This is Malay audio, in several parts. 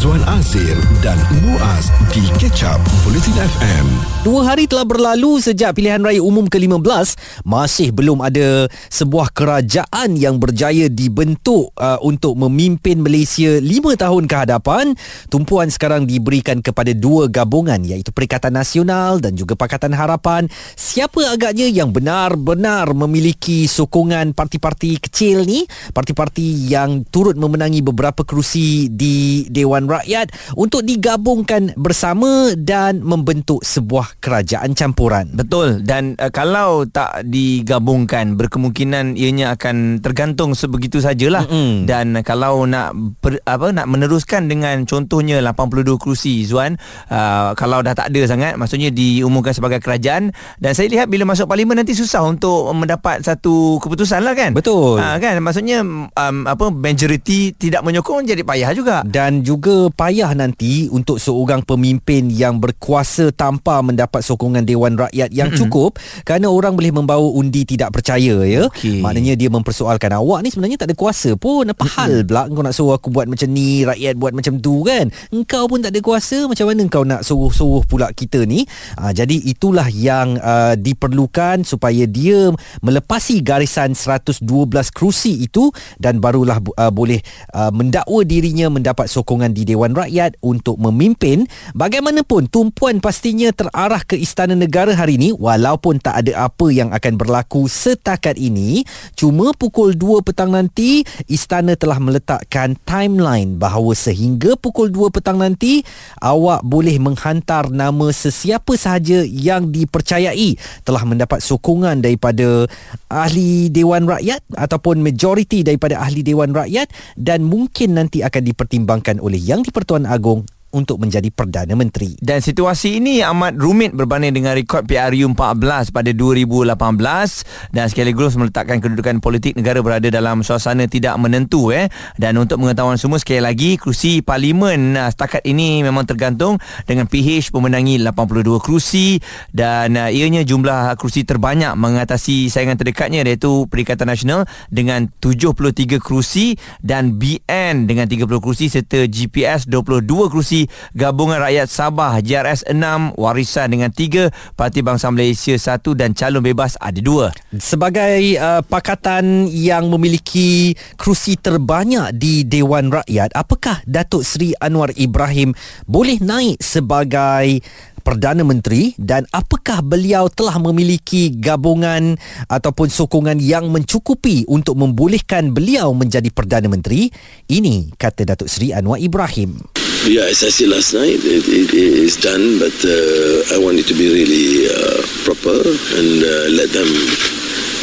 Izwan Azir dan Muaz di Ketchup Bulletin FM. Dua hari telah berlalu sejak pilihan raya umum ke-15 masih belum ada sebuah kerajaan yang berjaya dibentuk uh, untuk memimpin Malaysia lima tahun ke hadapan. Tumpuan sekarang diberikan kepada dua gabungan iaitu Perikatan Nasional dan juga Pakatan Harapan. Siapa agaknya yang benar-benar memiliki sokongan parti-parti kecil ni, parti-parti yang turut memenangi beberapa kerusi di Dewan Rakyat untuk digabungkan bersama dan membentuk sebuah kerajaan campuran. Betul dan uh, kalau tak digabungkan berkemungkinan ianya akan tergantung sebegitu sajalah Mm-mm. dan kalau nak per, apa nak meneruskan dengan contohnya 82 kerusi Zuan uh, kalau dah tak ada sangat maksudnya diumumkan sebagai kerajaan dan saya lihat bila masuk parlimen nanti susah untuk mendapat satu keputusan lah kan Betul. ha, kan maksudnya um, apa majoriti tidak menyokong jadi payah juga dan juga payah nanti untuk seorang pemimpin yang berkuasa tanpa mendapat sokongan Dewan Rakyat yang mm-hmm. cukup kerana orang boleh membawa undi tidak percaya ya. Okey. Maknanya dia mempersoalkan awak ni sebenarnya tak ada kuasa pun. Apa mm-hmm. hal pula kau nak suruh aku buat macam ni, rakyat buat macam tu kan? Engkau pun tak ada kuasa, macam mana kau nak suruh-suruh pula kita ni? Ha, jadi itulah yang uh, diperlukan supaya dia melepasi garisan 112 kerusi itu dan barulah uh, boleh uh, mendakwa dirinya mendapat sokongan di Dewan Rakyat untuk memimpin bagaimanapun tumpuan pastinya terarah ke Istana Negara hari ini walaupun tak ada apa yang akan berlaku setakat ini cuma pukul 2 petang nanti Istana telah meletakkan timeline bahawa sehingga pukul 2 petang nanti awak boleh menghantar nama sesiapa sahaja yang dipercayai telah mendapat sokongan daripada ahli Dewan Rakyat ataupun majoriti daripada ahli Dewan Rakyat dan mungkin nanti akan dipertimbangkan oleh Yang di-Pertuan Agong untuk menjadi Perdana Menteri. Dan situasi ini amat rumit berbanding dengan rekod PRU 14 pada 2018 dan sekaligus meletakkan kedudukan politik negara berada dalam suasana tidak menentu eh. Dan untuk mengetahuan semua sekali lagi kerusi parlimen setakat ini memang tergantung dengan PH memenangi 82 kerusi dan ianya jumlah kerusi terbanyak mengatasi saingan terdekatnya iaitu Perikatan Nasional dengan 73 kerusi dan BN dengan 30 kerusi serta GPS 22 kerusi Gabungan Rakyat Sabah JRS 6 Warisan dengan 3 Parti Bangsa Malaysia 1 dan calon bebas ada 2 Sebagai uh, pakatan yang memiliki kerusi terbanyak di Dewan Rakyat, apakah Datuk Seri Anwar Ibrahim boleh naik sebagai Perdana Menteri dan apakah beliau telah memiliki gabungan ataupun sokongan yang mencukupi untuk membolehkan beliau menjadi Perdana Menteri? Ini kata Datuk Seri Anwar Ibrahim. Yeah, as I said last night, it, it, it is done, but uh, I want it to be really uh, proper and uh, let them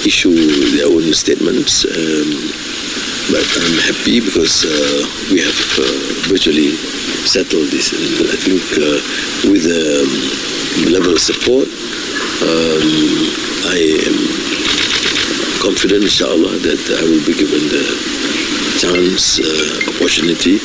issue their own statements. Um, but I'm happy because uh, we have uh, virtually settled this. And I think uh, with the um, level of support, um, I am confident, inshallah, that I will be given the chance, opportunity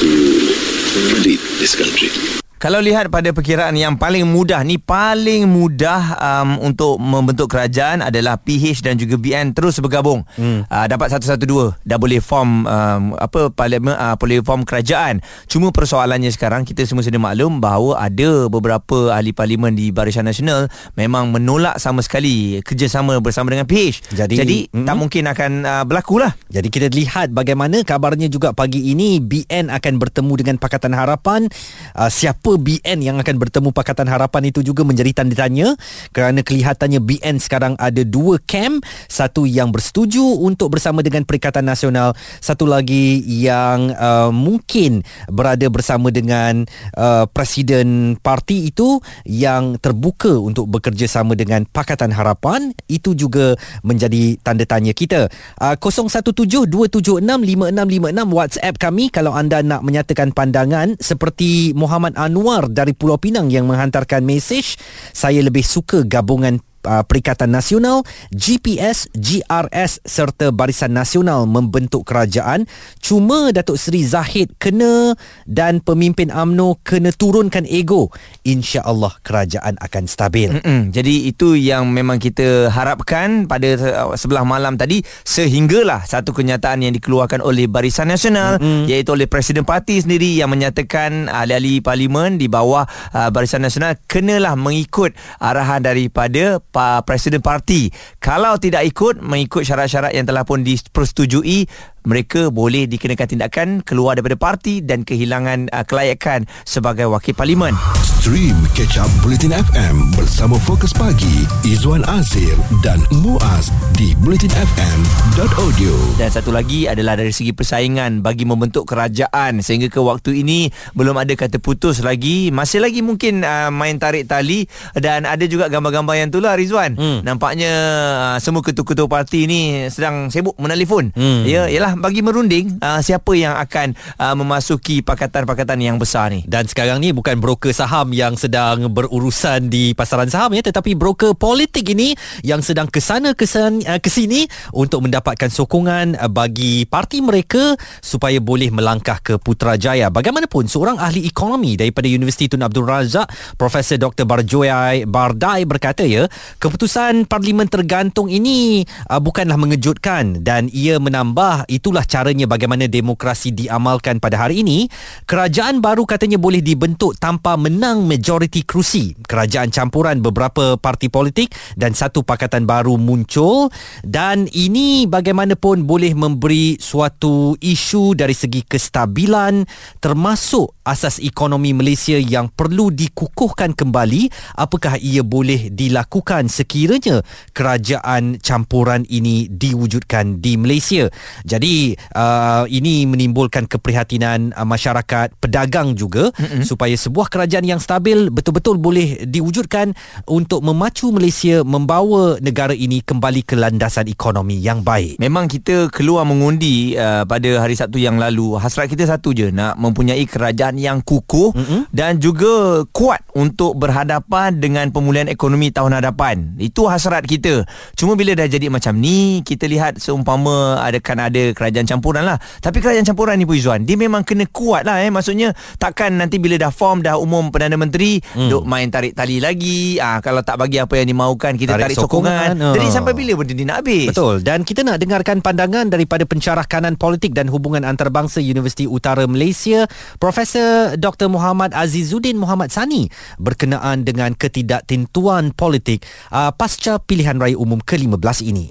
to lead this country. Kalau lihat pada perkiraan yang paling mudah ni paling mudah um, untuk membentuk kerajaan adalah PH dan juga BN terus bergabung. Hmm. Uh, dapat satu-satu-dua dah boleh form um, apa parlimen uh, boleh form kerajaan. Cuma persoalannya sekarang kita semua sudah maklum bahawa ada beberapa ahli parlimen di Barisan Nasional memang menolak sama sekali kerjasama bersama dengan PH. Jadi- Jadi Mm-mm. tak mungkin akan uh, berlaku lah. Jadi kita lihat bagaimana kabarnya juga pagi ini BN akan bertemu dengan Pakatan Harapan. Uh, siapa BN yang akan bertemu Pakatan Harapan itu juga menjadi tanda tanya kerana kelihatannya BN sekarang ada dua camp, satu yang bersetuju untuk bersama dengan Perikatan Nasional, satu lagi yang uh, mungkin berada bersama dengan uh, presiden parti itu yang terbuka untuk bekerjasama dengan Pakatan Harapan. Itu juga menjadi tanda tanya kita. Uh, 0172765656 WhatsApp kami kalau anda nak menyatakan pandangan seperti Muhammad Anwar dari Pulau Pinang yang menghantarkan mesej saya lebih suka gabungan uh, Perikatan Nasional, GPS, GRS serta Barisan Nasional membentuk kerajaan. Cuma Datuk Seri Zahid kena dan pemimpin AMNO kena turunkan ego. InsyaAllah kerajaan akan stabil. Mm-mm. Jadi itu yang memang kita harapkan pada uh, sebelah malam tadi sehinggalah satu kenyataan yang dikeluarkan oleh Barisan Nasional mm-hmm. iaitu oleh Presiden Parti sendiri yang menyatakan ahli-ahli parlimen di bawah uh, Barisan Nasional kenalah mengikut arahan daripada pa- Presiden Parti. Kalau tidak ikut mengikut syarat-syarat yang telah pun dipersetujui mereka boleh dikenakan tindakan keluar daripada parti dan kehilangan uh, kelayakan sebagai wakil parlimen. Stream Catch Up Bulletin FM bersama Fokus Pagi Izwan Azir dan Muaz di bulletinfm.audio. Dan satu lagi adalah dari segi persaingan bagi membentuk kerajaan sehingga ke waktu ini belum ada kata putus lagi. Masih lagi mungkin uh, main tarik tali dan ada juga gambar-gambar yang itulah Rizwan. Hmm. Nampaknya uh, semua ketua-ketua parti ni sedang sibuk menelefon. Hmm. Ya, ialah bagi merunding uh, siapa yang akan uh, memasuki pakatan-pakatan yang besar ni. Dan sekarang ni bukan broker saham yang sedang berurusan di pasaran saham ya tetapi broker politik ini yang sedang kesana kesan uh, sini untuk mendapatkan sokongan uh, bagi parti mereka supaya boleh melangkah ke Putrajaya. Bagaimanapun seorang ahli ekonomi daripada Universiti Tun Abdul Razak Profesor Dr Barjoy Bardai berkata ya keputusan parlimen tergantung ini uh, bukanlah mengejutkan dan ia menambah itulah caranya bagaimana demokrasi diamalkan pada hari ini. Kerajaan baru katanya boleh dibentuk tanpa menang majoriti kerusi. Kerajaan campuran beberapa parti politik dan satu pakatan baru muncul. Dan ini bagaimanapun boleh memberi suatu isu dari segi kestabilan termasuk asas ekonomi Malaysia yang perlu dikukuhkan kembali. Apakah ia boleh dilakukan? Sekiranya kerajaan campuran ini diwujudkan di Malaysia. Jadi uh, ini menimbulkan keprihatinan uh, masyarakat pedagang juga mm-hmm. supaya sebuah kerajaan yang stabil betul-betul boleh diwujudkan untuk memacu Malaysia membawa negara ini kembali ke landasan ekonomi yang baik Memang kita keluar mengundi uh, pada hari Sabtu yang lalu. Hasrat kita satu je nak mempunyai kerajaan yang kukuh mm-hmm. dan juga kuat untuk berhadapan dengan pemulihan ekonomi tahun hadapan. Itu hasrat kita. Cuma bila dah jadi macam ni, kita lihat seumpama ada kan ada kerajaan campuran lah. Tapi kerajaan campuran ni Puizwan, dia memang kena kuat lah eh. Maksudnya takkan nanti bila dah form dah umum Perdana Menteri, mm. duk main tarik tali lagi. Ah Kalau tak bagi apa yang dimaukan, kita tarik, Tarik sokongan. sokongan. Jadi Oh. sampai bila benda ni nak habis? Betul dan kita nak dengarkan pandangan daripada pencarah kanan politik dan hubungan antarabangsa Universiti Utara Malaysia Profesor Dr Muhammad Azizuddin Muhammad Sani berkenaan dengan ketidaktentuan politik uh, pasca pilihan raya umum ke-15 ini.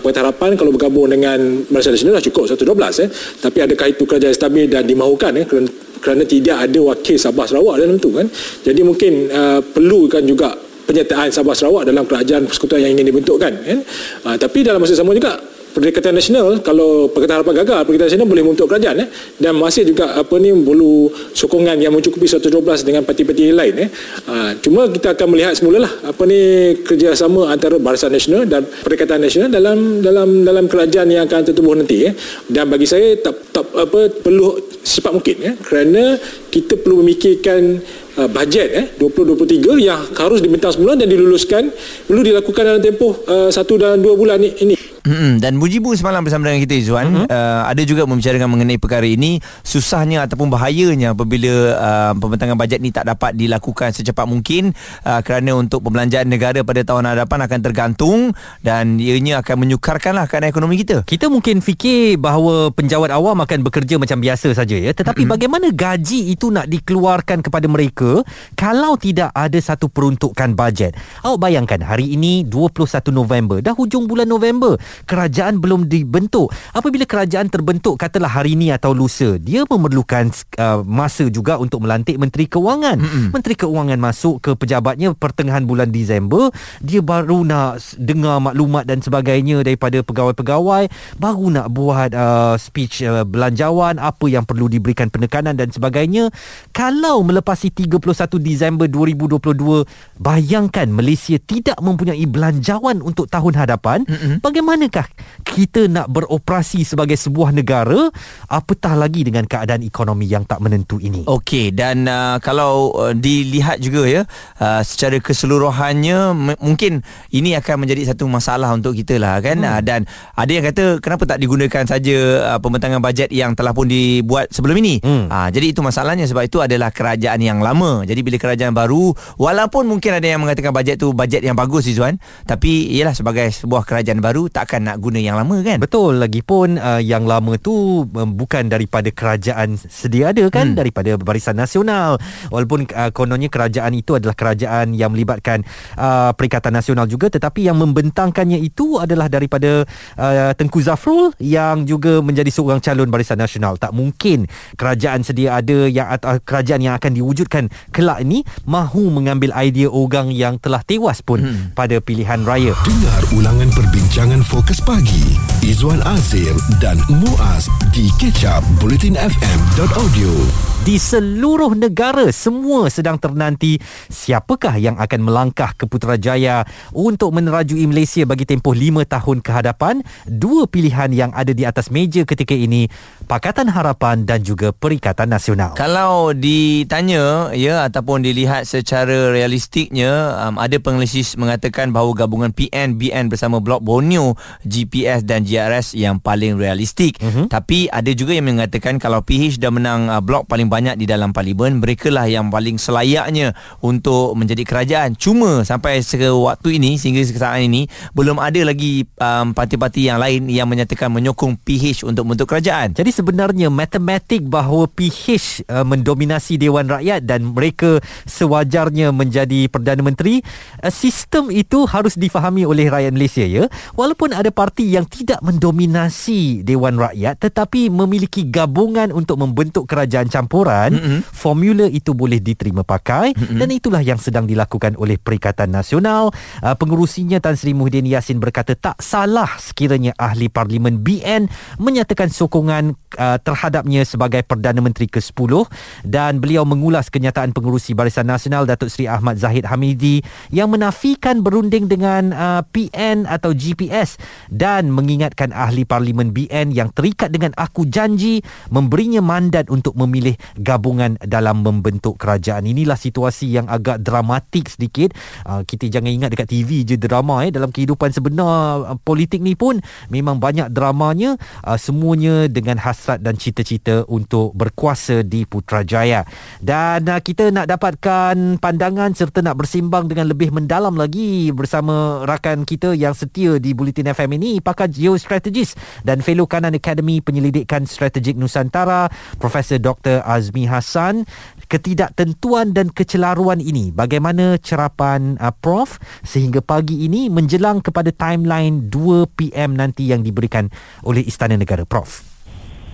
Pakatan Harapan kalau bergabung dengan Malaysia Nasional dah cukup 112 eh. Tapi adakah itu kerajaan stabil dan dimahukan eh kerana, kerana tidak ada wakil Sabah Sarawak dalam itu kan. Jadi mungkin uh, perlukan juga penyertaan Sabah Sarawak dalam kerajaan persekutuan yang ingin dibentukkan kan. Uh, tapi dalam masa sama juga Perikatan Nasional kalau Perikatan Harapan gagal Perikatan Nasional boleh membentuk kerajaan eh. Dan masih juga apa ni perlu sokongan yang mencukupi 112 dengan parti-parti lain eh. Ha, cuma kita akan melihat semula lah apa ni kerjasama antara Barisan Nasional dan Perikatan Nasional dalam dalam dalam kerajaan yang akan tertubuh nanti eh. Dan bagi saya tak, tak apa perlu secepat mungkin eh. Kerana kita perlu memikirkan uh, bajet eh 2023 yang harus dibentang semula dan diluluskan perlu dilakukan dalam tempoh uh, satu dan dua bulan ni, ini Mm-mm. Dan Mujibu semalam bersama dengan kita Izzuan mm-hmm. uh, Ada juga membicarakan mengenai perkara ini Susahnya ataupun bahayanya Apabila uh, pembentangan bajet ni tak dapat dilakukan secepat mungkin uh, Kerana untuk pembelanjaan negara pada tahun hadapan akan tergantung Dan ianya akan menyukarkanlah keadaan ekonomi kita Kita mungkin fikir bahawa penjawat awam akan bekerja macam biasa saja ya tetapi mm-hmm. bagaimana gaji itu nak dikeluarkan kepada mereka kalau tidak ada satu peruntukan bajet. Awak bayangkan hari ini 21 November dah hujung bulan November kerajaan belum dibentuk. Apabila kerajaan terbentuk katalah hari ini atau lusa dia memerlukan uh, masa juga untuk melantik menteri keuangan. Mm-hmm. Menteri keuangan masuk ke pejabatnya pertengahan bulan Disember dia baru nak dengar maklumat dan sebagainya daripada pegawai-pegawai baru nak buat uh, speech uh, belanjawan apa yang perlu diberikan penekanan dan sebagainya kalau melepasi 31 Disember 2022 bayangkan Malaysia tidak mempunyai belanjawan untuk tahun hadapan mm-hmm. bagaimana bagaimanakah kita nak beroperasi sebagai sebuah negara apatah lagi dengan keadaan ekonomi yang tak menentu ini. Okey dan uh, kalau uh, dilihat juga ya uh, secara keseluruhannya m- mungkin ini akan menjadi satu masalah untuk kita lah kan hmm. uh, dan ada yang kata kenapa tak digunakan saja uh, pembentangan bajet yang telah pun dibuat sebelum ini. Hmm. Uh, jadi itu masalahnya sebab itu adalah kerajaan yang lama. Jadi bila kerajaan baru walaupun mungkin ada yang mengatakan bajet tu bajet yang bagus Izwan tapi ialah sebagai sebuah kerajaan baru takkan nak guna yang lama kan. Betul lagipun uh, yang lama tu um, bukan daripada kerajaan sedia ada kan hmm. daripada Barisan Nasional walaupun uh, kononnya kerajaan itu adalah kerajaan yang melibatkan uh, Perikatan Nasional juga tetapi yang membentangkannya itu adalah daripada uh, Tengku Zafrul yang juga menjadi seorang calon Barisan Nasional tak mungkin kerajaan sedia ada yang atau kerajaan yang akan diwujudkan kelak ini mahu mengambil idea orang yang telah tewas pun hmm. pada pilihan raya Dengar ulangan perbincangan fokus pagi. Izwan Azir dan Muaz di kecap bulletinfm.audio di seluruh negara semua sedang ternanti siapakah yang akan melangkah ke Putrajaya untuk menerajui Malaysia bagi tempoh lima tahun ke hadapan dua pilihan yang ada di atas meja ketika ini Pakatan Harapan dan juga Perikatan Nasional Kalau ditanya ya ataupun dilihat secara realistiknya um, ada penglisis mengatakan bahawa gabungan PN BN bersama Blok Borneo GPS dan GRS yang paling realistik. Uh-huh. Tapi ada juga yang mengatakan kalau PH dah menang uh, blok paling banyak di dalam parlimen, mereka lah yang paling selayaknya untuk menjadi kerajaan. Cuma sampai waktu ini sehingga saat ini belum ada lagi um, parti-parti yang lain yang menyatakan menyokong PH untuk membentuk kerajaan. Jadi sebenarnya matematik bahawa PH uh, mendominasi Dewan Rakyat dan mereka sewajarnya menjadi Perdana Menteri, uh, sistem itu harus difahami oleh rakyat Malaysia ya. Walaupun ada parti yang tidak mendominasi Dewan Rakyat tetapi memiliki gabungan untuk membentuk kerajaan campuran, mm-hmm. formula itu boleh diterima pakai mm-hmm. dan itulah yang sedang dilakukan oleh Perikatan Nasional. Uh, pengurusinya Tan Sri Muhyiddin Yassin berkata tak salah sekiranya ahli parlimen BN menyatakan sokongan uh, terhadapnya sebagai Perdana Menteri ke-10 dan beliau mengulas kenyataan pengurusi Barisan Nasional Datuk Seri Ahmad Zahid Hamidi yang menafikan berunding dengan uh, PN atau GPS dan mengingatkan ahli parlimen BN yang terikat dengan aku janji memberinya mandat untuk memilih gabungan dalam membentuk kerajaan. Inilah situasi yang agak dramatik sedikit. Uh, kita jangan ingat dekat TV je drama eh dalam kehidupan sebenar uh, politik ni pun memang banyak dramanya uh, semuanya dengan hasrat dan cita-cita untuk berkuasa di Putrajaya. Dan uh, kita nak dapatkan pandangan serta nak bersimbang dengan lebih mendalam lagi bersama rakan kita yang setia di Bulletin FM ini pakar geostrategis dan fellow kanan Akademi Penyelidikan Strategik Nusantara Profesor Dr. Azmi Hassan ketidaktentuan dan kecelaruan ini. Bagaimana cerapan uh, prof? Sehingga pagi ini menjelang kepada timeline 2 PM nanti yang diberikan oleh Istana Negara. Prof.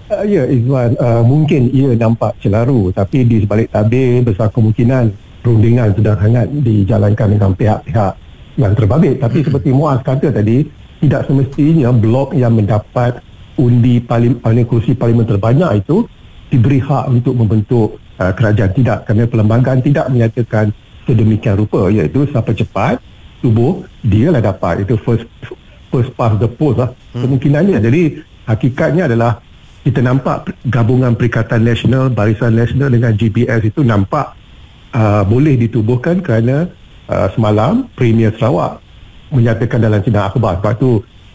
Uh, ya Izwan uh, mungkin ia nampak celaru tapi di sebalik tabir besar kemungkinan perundingan sedang hangat dijalankan dengan pihak-pihak yang terbabit. Tapi seperti Muaz kata tadi tidak semestinya blok yang mendapat undi paling, paling kursi parlimen terbanyak itu diberi hak untuk membentuk uh, kerajaan. Tidak kerana perlembagaan tidak menyatakan sedemikian rupa iaitu siapa cepat tubuh dia lah dapat. Itu first first past the post lah. Hmm. kemungkinannya. Jadi hakikatnya adalah kita nampak gabungan Perikatan Nasional Barisan Nasional dengan GPS itu nampak uh, boleh ditubuhkan kerana uh, semalam Premier Sarawak menyatakan dalam sidang akhbar. Sebab tu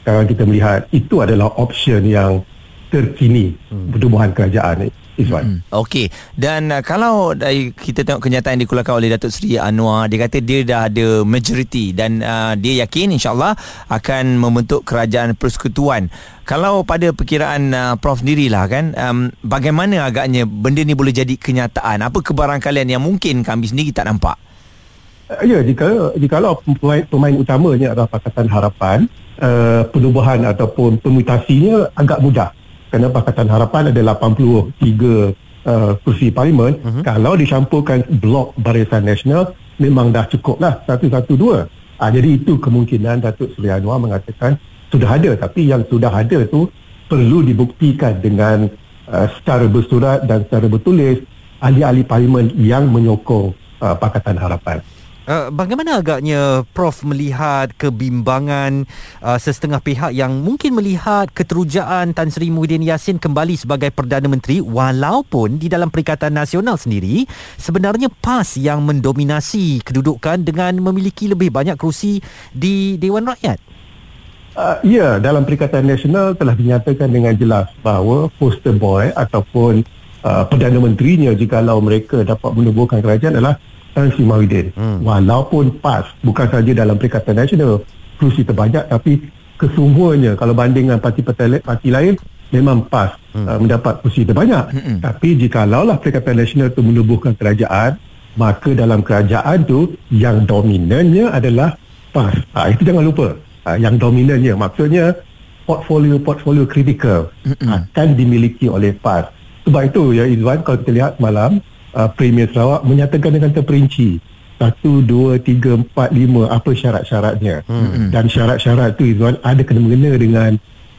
sekarang kita melihat itu adalah option yang terkini hmm. pertumbuhan kerajaan Izwan. Hmm. Okey. Dan uh, kalau dari kita tengok kenyataan yang dikeluarkan oleh Datuk Seri Anwar, dia kata dia dah ada majoriti dan uh, dia yakin insyaAllah akan membentuk kerajaan persekutuan. Kalau pada perkiraan uh, Prof sendirilah kan, um, bagaimana agaknya benda ni boleh jadi kenyataan? Apa kebarangkalian yang mungkin kami sendiri tak nampak? Uh, ya, jika jika pemain, pemain utamanya adalah Pakatan Harapan, uh, penubuhan ataupun permutasinya agak mudah. Kerana Pakatan Harapan ada 83 uh, kursi parlimen. Uh-huh. Kalau dicampurkan blok Barisan Nasional, memang dah cukup lah, satu-satu dua. Uh, jadi itu kemungkinan Datuk Seri Anwar mengatakan sudah ada. Tapi yang sudah ada tu perlu dibuktikan dengan uh, secara bersurat dan secara bertulis ahli-ahli parlimen yang menyokong uh, Pakatan Harapan. Uh, bagaimana agaknya Prof melihat kebimbangan uh, sesetengah pihak yang mungkin melihat keterujaan Tan Sri Muhyiddin Yassin kembali sebagai Perdana Menteri walaupun di dalam Perikatan Nasional sendiri sebenarnya PAS yang mendominasi kedudukan dengan memiliki lebih banyak kerusi di Dewan Rakyat? Uh, ya, dalam Perikatan Nasional telah dinyatakan dengan jelas bahawa poster boy ataupun uh, Perdana Menterinya jikalau mereka dapat menubuhkan kerajaan adalah Tan Sri Mahyudin. Hmm. Walaupun PAS bukan saja dalam Perikatan Nasional kerusi terbanyak tapi kesemuanya kalau banding dengan parti-parti parti lain memang PAS hmm. uh, mendapat kerusi terbanyak. Hmm. Tapi jikalaulah Perikatan Nasional itu menubuhkan kerajaan maka dalam kerajaan tu yang dominannya adalah PAS. Ha, itu jangan lupa. Ha, yang dominannya maksudnya portfolio-portfolio kritikal hmm. akan dimiliki oleh PAS. Sebab itu ya Izwan kalau kita lihat malam uh, Premier Sarawak menyatakan dengan terperinci satu, dua, tiga, empat, lima apa syarat-syaratnya hmm. dan syarat-syarat itu Izzuan ada kena-mengena dengan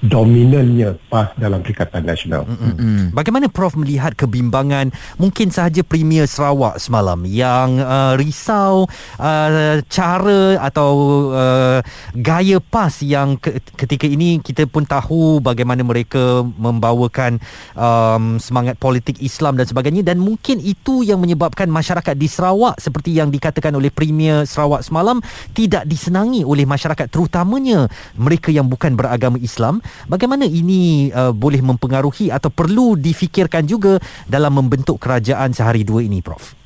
dominannya PAS dalam Perikatan Nasional. Mm-hmm. Bagaimana Prof melihat kebimbangan mungkin sahaja Premier Sarawak semalam yang uh, risau uh, cara atau uh, gaya PAS yang ke- ketika ini kita pun tahu bagaimana mereka membawakan um, semangat politik Islam dan sebagainya dan mungkin itu yang menyebabkan masyarakat di Sarawak seperti yang dikatakan oleh Premier Sarawak semalam tidak disenangi oleh masyarakat terutamanya mereka yang bukan beragama Islam Bagaimana ini uh, boleh mempengaruhi atau perlu difikirkan juga dalam membentuk kerajaan sehari dua ini Prof?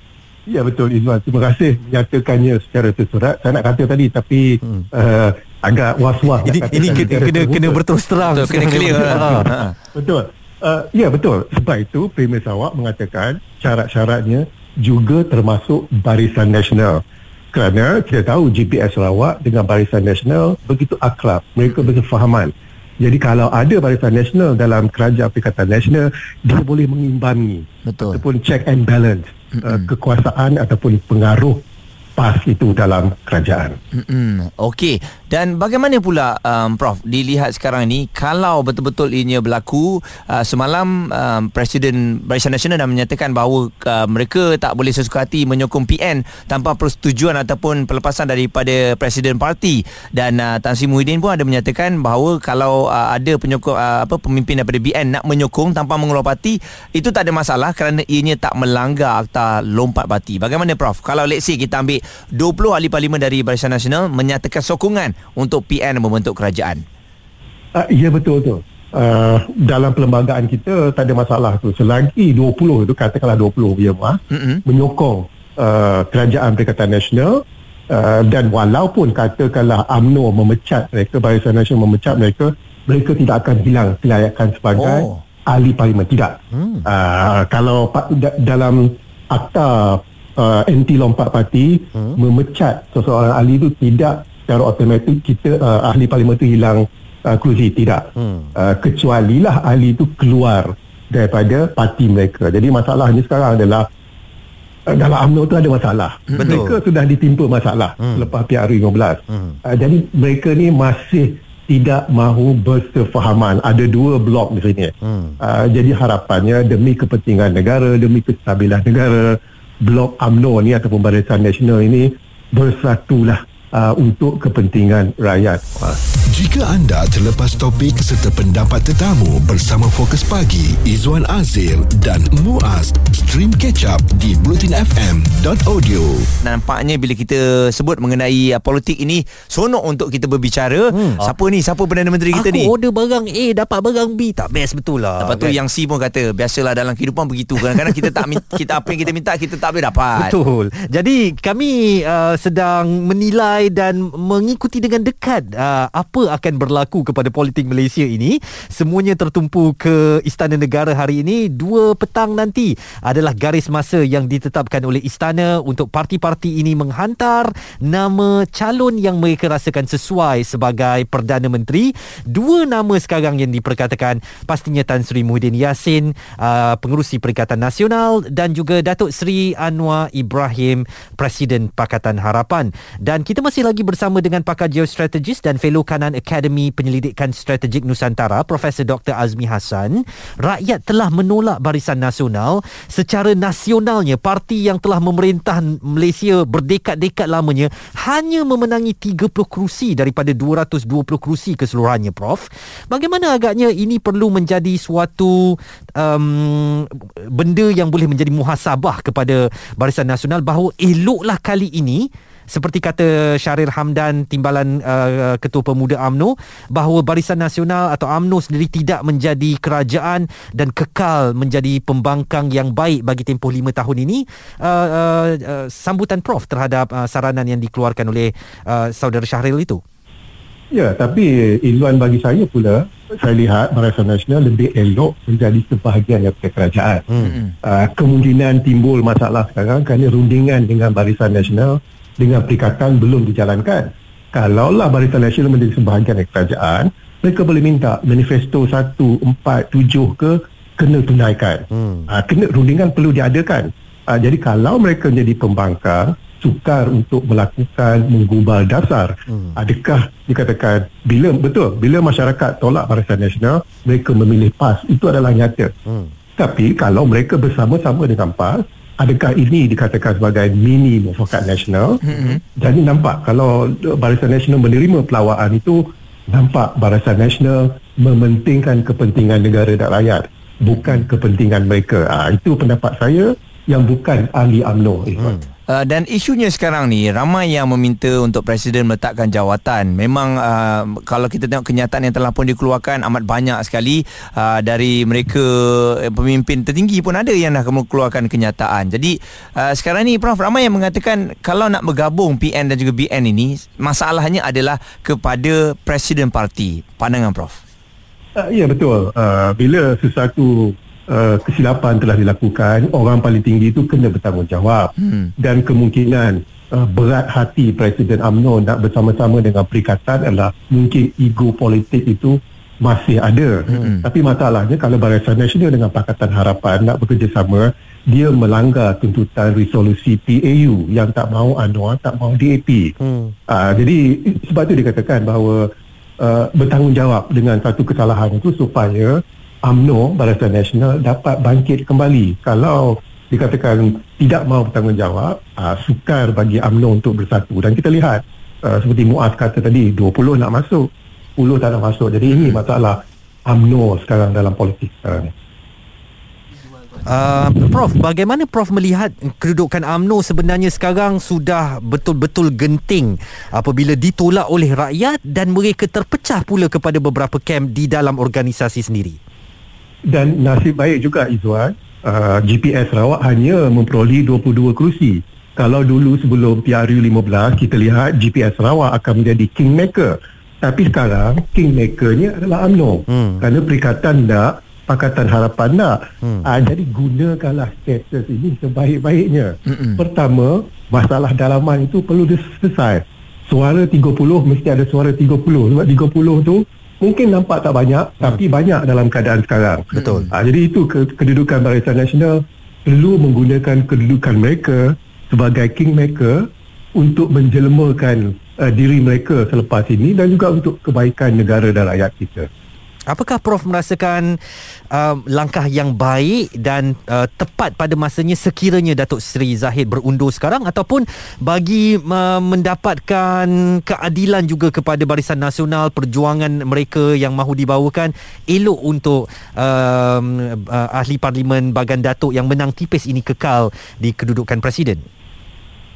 Ya betul Izwan. Terima kasih menyatakannya secara tersurat. Saya nak kata tadi tapi hmm. uh, agak was-was. Ini, ini kena, kena, kena berterus terang. Betul, kena clear. ha. betul. Uh, ya betul. Sebab itu Premier Sarawak mengatakan syarat-syaratnya juga termasuk Barisan Nasional. Kerana kita tahu GPS Sarawak dengan Barisan Nasional begitu akrab. Mereka berkefahaman. Jadi kalau ada barisan nasional dalam kerajaan Perikatan Nasional, dia boleh mengimbangi Betul. ataupun check and balance uh, kekuasaan ataupun pengaruh PAS itu dalam kerajaan. Mm-mm. Okey. Dan bagaimana pula um, Prof dilihat sekarang ni kalau betul-betul ianya berlaku uh, semalam um, Presiden Barisan Nasional dah menyatakan bahawa uh, mereka tak boleh sesuka hati menyokong PN tanpa persetujuan ataupun pelepasan daripada Presiden Parti dan uh, Tan Sri Muhyiddin pun ada menyatakan bahawa kalau uh, ada penyokong uh, apa pemimpin daripada BN nak menyokong tanpa mengeluar parti itu tak ada masalah kerana ianya tak melanggar akta lompat parti. Bagaimana Prof? Kalau let's say kita ambil 20 ahli parlimen dari Barisan Nasional menyatakan sokongan untuk PN membentuk kerajaan. Uh, ya betul betul. Uh, dalam perlembagaan kita tak ada masalah tu. Selagi 20 itu katakanlah 20 ya mah mm-hmm. menyokong uh, kerajaan Perikatan Nasional uh, dan walaupun katakanlah AMNO memecat mereka Barisan Nasional memecat mereka mereka tidak akan hilang kelayakan sebagai oh. ahli parlimen tidak. Hmm. Uh, kalau da- dalam akta uh, anti lompat parti hmm. memecat seseorang ahli itu tidak secara automatik kita uh, ahli parlimen itu hilang uh, kerusi tidak hmm. uh, kecuali lah ahli itu keluar daripada parti mereka jadi masalahnya sekarang adalah uh, dalam UMNO itu ada masalah hmm. Betul. mereka sudah ditimpa masalah hmm. selepas PRU 15 hmm. uh, jadi mereka ni masih tidak mahu bersefahaman ada dua blok di sini hmm. uh, jadi harapannya demi kepentingan negara demi kestabilan negara blok UMNO ni ataupun Barisan Nasional ini bersatulah uh, untuk kepentingan rakyat. Jika anda terlepas topik serta pendapat tetamu bersama Fokus Pagi, Izwan Azir dan Muaz, stream catch up di blutinfm.audio. Nampaknya bila kita sebut mengenai uh, politik ini, sonok untuk kita berbicara. Hmm. Siapa ni? Siapa Perdana Menteri kita Aku ni? Aku order barang A, dapat barang B. Tak best betul lah. Lepas tu kan? yang C pun kata, biasalah dalam kehidupan begitu. Kadang-kadang kita tak kita apa yang kita minta, kita tak boleh dapat. Betul. Jadi kami uh, sedang menilai dan mengikuti dengan dekat uh, apa akan berlaku kepada politik Malaysia ini. Semuanya tertumpu ke Istana Negara hari ini. Dua petang nanti adalah garis masa yang ditetapkan oleh Istana untuk parti-parti ini menghantar nama calon yang mereka rasakan sesuai sebagai Perdana Menteri. Dua nama sekarang yang diperkatakan pastinya Tan Sri Muhyiddin Yassin, uh, pengurusi Perikatan Nasional dan juga Datuk Sri Anwar Ibrahim, Presiden Pakatan Harapan. Dan kita masih lagi bersama dengan pakar geostrategis dan fellow kanan Akademi Penyelidikan Strategik Nusantara Profesor Dr Azmi Hassan rakyat telah menolak Barisan Nasional secara nasionalnya parti yang telah memerintah Malaysia berdekad-dekad lamanya hanya memenangi 30 kerusi daripada 220 kerusi keseluruhannya Prof. Bagaimana agaknya ini perlu menjadi suatu um, benda yang boleh menjadi muhasabah kepada Barisan Nasional bahawa eloklah kali ini seperti kata Syaril Hamdan timbalan uh, ketua pemuda AMNO bahawa Barisan Nasional atau AMNO sendiri tidak menjadi kerajaan dan kekal menjadi pembangkang yang baik bagi tempoh lima tahun ini uh, uh, uh, sambutan Prof terhadap uh, saranan yang dikeluarkan oleh uh, saudara Syahril itu Ya, tapi Izwan bagi saya pula, saya lihat Barisan Nasional lebih elok menjadi sebahagian daripada kerajaan. Hmm. Uh, kemungkinan timbul masalah sekarang kerana rundingan dengan Barisan Nasional dengan perikatan belum dijalankan. Kalaulah Barisan Nasional menjadi sebahagian dari kerajaan, mereka boleh minta manifesto 1, 4, 7 ke kena tunaikan. Hmm. Uh, kena rundingan perlu diadakan. Uh, jadi kalau mereka menjadi pembangkang, sukar untuk melakukan menggubal dasar. Hmm. Adakah dikatakan bila betul bila masyarakat tolak Barisan Nasional mereka memilih PAS itu adalah nyata. Hmm. Tapi kalau mereka bersama-sama dengan PAS adakah ini dikatakan sebagai mini mufakat nasional? Hmm. Jadi nampak kalau Barisan Nasional menerima pelawaan itu nampak Barisan Nasional mementingkan kepentingan negara dan rakyat bukan kepentingan mereka. Ah itu pendapat saya yang bukan ahli UMNO. Hmm. Uh, dan isunya sekarang ni ramai yang meminta untuk presiden meletakkan jawatan. Memang uh, kalau kita tengok kenyataan yang telah pun dikeluarkan amat banyak sekali uh, dari mereka uh, pemimpin tertinggi pun ada yang dah mengeluarkan kenyataan. Jadi uh, sekarang ni Prof ramai yang mengatakan kalau nak bergabung PN dan juga BN ini masalahnya adalah kepada presiden parti. Pandangan Prof. Uh, ya betul. Uh, bila sesuatu uh, kesilapan telah dilakukan, orang paling tinggi itu kena bertanggungjawab. Hmm. Dan kemungkinan uh, berat hati Presiden AMNO nak bersama-sama dengan perikatan adalah mungkin ego politik itu masih ada. Hmm. Tapi masalahnya kalau Barisan Nasional dengan Pakatan Harapan nak bekerjasama, dia melanggar tuntutan resolusi PAU yang tak mahu ANWR, tak mahu DAP. Hmm. Uh, jadi sebab itu dikatakan bahawa uh, bertanggungjawab dengan satu kesalahan itu supaya UMNO Barisan Nasional dapat bangkit kembali. Kalau dikatakan tidak mahu bertanggungjawab uh, sukar bagi UMNO untuk bersatu. Dan kita lihat uh, seperti Muaz kata tadi 20 nak masuk 10 tak nak masuk. Jadi ini masalah UMNO sekarang dalam politik sekarang ni. Uh, Prof, bagaimana Prof melihat kedudukan AMNO sebenarnya sekarang sudah betul-betul genting apabila ditolak oleh rakyat dan mereka terpecah pula kepada beberapa kem di dalam organisasi sendiri? Dan nasib baik juga Izwan uh, GPS Sarawak hanya memperoleh 22 kerusi. Kalau dulu sebelum PRU 15 kita lihat GPS Sarawak akan menjadi kingmaker. Tapi sekarang kingmakernya adalah UMNO. Hmm. kerana perikatan tak Pakatan Harapan tak hmm. uh, jadi gunakanlah status ini sebaik-baiknya. Hmm. pertama masalah dalaman itu perlu diselesai suara 30 mesti ada suara 30 sebab 30 tu mungkin nampak tak banyak hmm. tapi banyak dalam keadaan sekarang. Betul. Ha, jadi itu kedudukan Barisan Nasional perlu menggunakan kedudukan mereka sebagai kingmaker untuk menjelmakan uh, diri mereka selepas ini dan juga untuk kebaikan negara dan rakyat kita. Apakah Prof merasakan uh, langkah yang baik dan uh, tepat pada masanya sekiranya Datuk Seri Zahid berundur sekarang ataupun bagi uh, mendapatkan keadilan juga kepada Barisan Nasional perjuangan mereka yang mahu dibawakan elok untuk uh, uh, ahli parlimen Bagan Datuk yang menang tipis ini kekal di kedudukan presiden?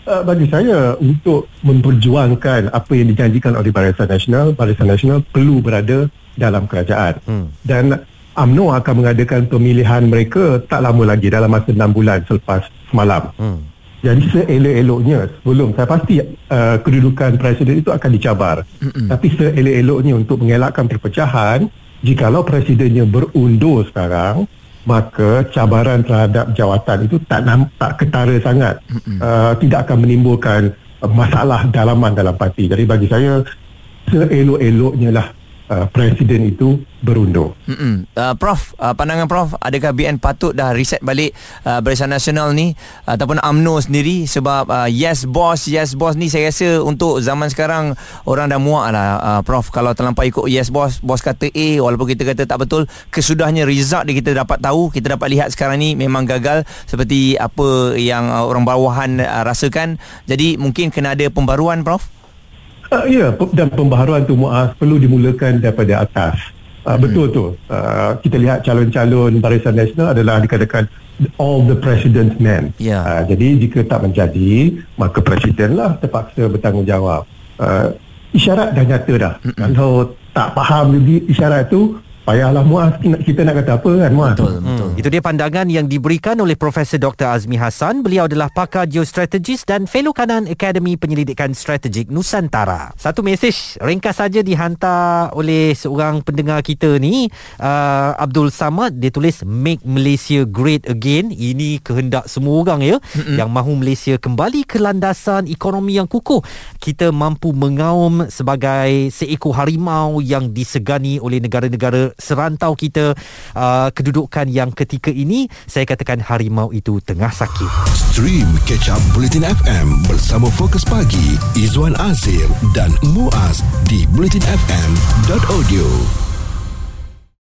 Uh, bagi saya untuk memperjuangkan apa yang dijanjikan oleh Barisan Nasional, Barisan Nasional perlu berada dalam kerajaan. Hmm. Dan UMNO akan mengadakan pemilihan mereka tak lama lagi dalam masa 6 bulan selepas semalam. Hmm. Jadi seelok-eloknya sebelum saya pasti uh, kedudukan presiden itu akan dicabar. Hmm. Tapi seelok-eloknya untuk mengelakkan perpecahan, jikalau presidennya berundur sekarang, maka cabaran terhadap jawatan itu tak nampak ketara sangat. Uh, tidak akan menimbulkan masalah dalaman dalam parti. Jadi bagi saya seelok-eloknya lah uh, presiden itu berundur. Mm-mm. Uh, Prof, uh, pandangan Prof, adakah BN patut dah reset balik uh, Barisan Nasional ni ataupun AMNO sendiri sebab uh, yes boss, yes boss ni saya rasa untuk zaman sekarang orang dah muak lah uh, Prof kalau terlampau ikut yes boss, boss kata A walaupun kita kata tak betul, kesudahnya result dia kita dapat tahu, kita dapat lihat sekarang ni memang gagal seperti apa yang uh, orang bawahan uh, rasakan. Jadi mungkin kena ada pembaruan Prof. Uh, ya, pe- dan pembaharuan tu Muaz perlu dimulakan daripada atas. Uh, hmm. Betul tu. Uh, kita lihat calon-calon Barisan Nasional adalah dikatakan all the president's men. Ya. Uh, jadi jika tak menjadi, maka presidenlah terpaksa bertanggungjawab. Uh, isyarat dah nyata dah. Kalau tak faham lagi isyarat tu, payahlah Muaz kita, kita nak kata apa kan Muaz. Betul, betul. Itu dia pandangan yang diberikan oleh Profesor Dr. Azmi Hassan. Beliau adalah pakar geostrategis dan fellow kanan Akademi Penyelidikan Strategik Nusantara. Satu mesej ringkas saja dihantar oleh seorang pendengar kita ni, uh, Abdul Samad. Dia tulis Make Malaysia Great Again. Ini kehendak semua orang ya. Mm-mm. Yang mahu Malaysia kembali ke landasan ekonomi yang kukuh. Kita mampu mengaum sebagai seekor harimau yang disegani oleh negara-negara serantau kita uh, kedudukan yang ketika ini saya katakan harimau itu tengah sakit. Stream Catch Up Bulletin FM bersama Fokus Pagi Izwan Azir dan Muaz di bulletinfm.audio.